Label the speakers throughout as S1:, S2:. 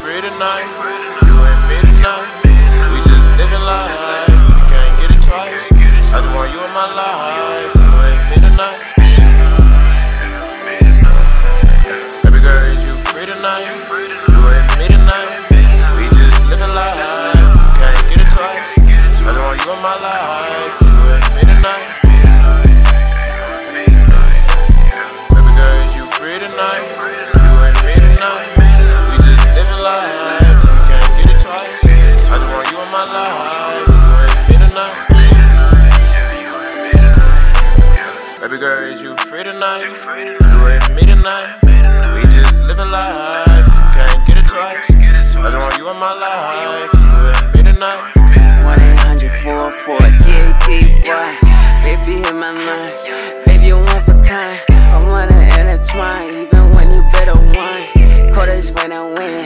S1: free tonight. Free tonight? You and me tonight. We just living life, can't get it twice. I just want you in my life, you and me tonight.
S2: 1 800 444 GAD, boy. Baby, hit my line. Baby, you one for kind. I wanna intertwine, even when you better wine. Quarters when I win.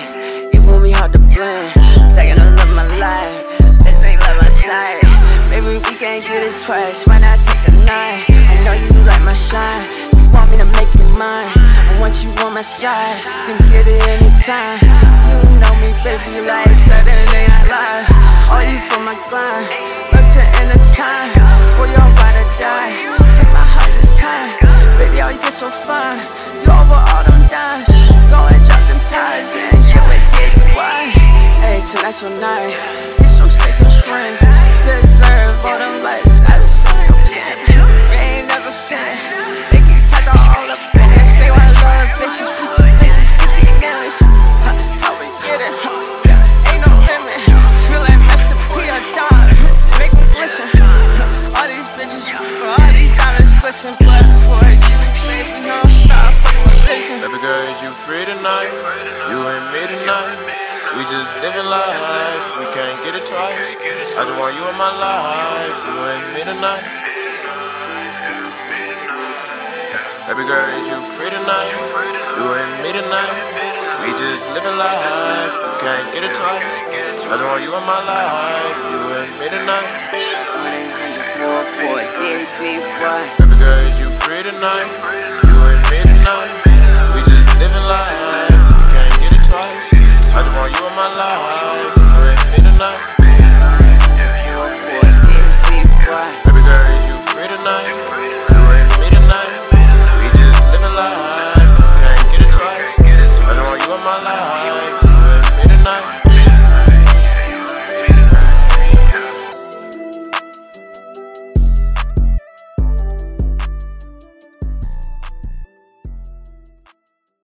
S2: You want me hard to blend. Taking a look my life. This ain't love my side. Maybe we can't get it twice. Why not take a night? I know you like my shine. You want me to make you mine. I want you on my side. Can get it anytime. You know me, baby, like Saturday Night Live. All you for my grind. Look to end the time. For your ride or die. Take my heart this time. Baby, how you get so fine. You over all them dimes. Go and drop them ties and get with JDY. Hey, tonight's your night. Blood for you, baby. No stop fucking religion.
S1: Baby girl, is you free tonight? You and me tonight. We just living life, we can't get it twice. I just want you in my life, you and me tonight. Baby girl, is you free tonight? You and me tonight. We just living life, we can't get it twice. I just want you in my life, you and me tonight.
S2: 1 800 444 GAD,
S1: Baby girl, is you free tonight? You and me tonight. We just living life,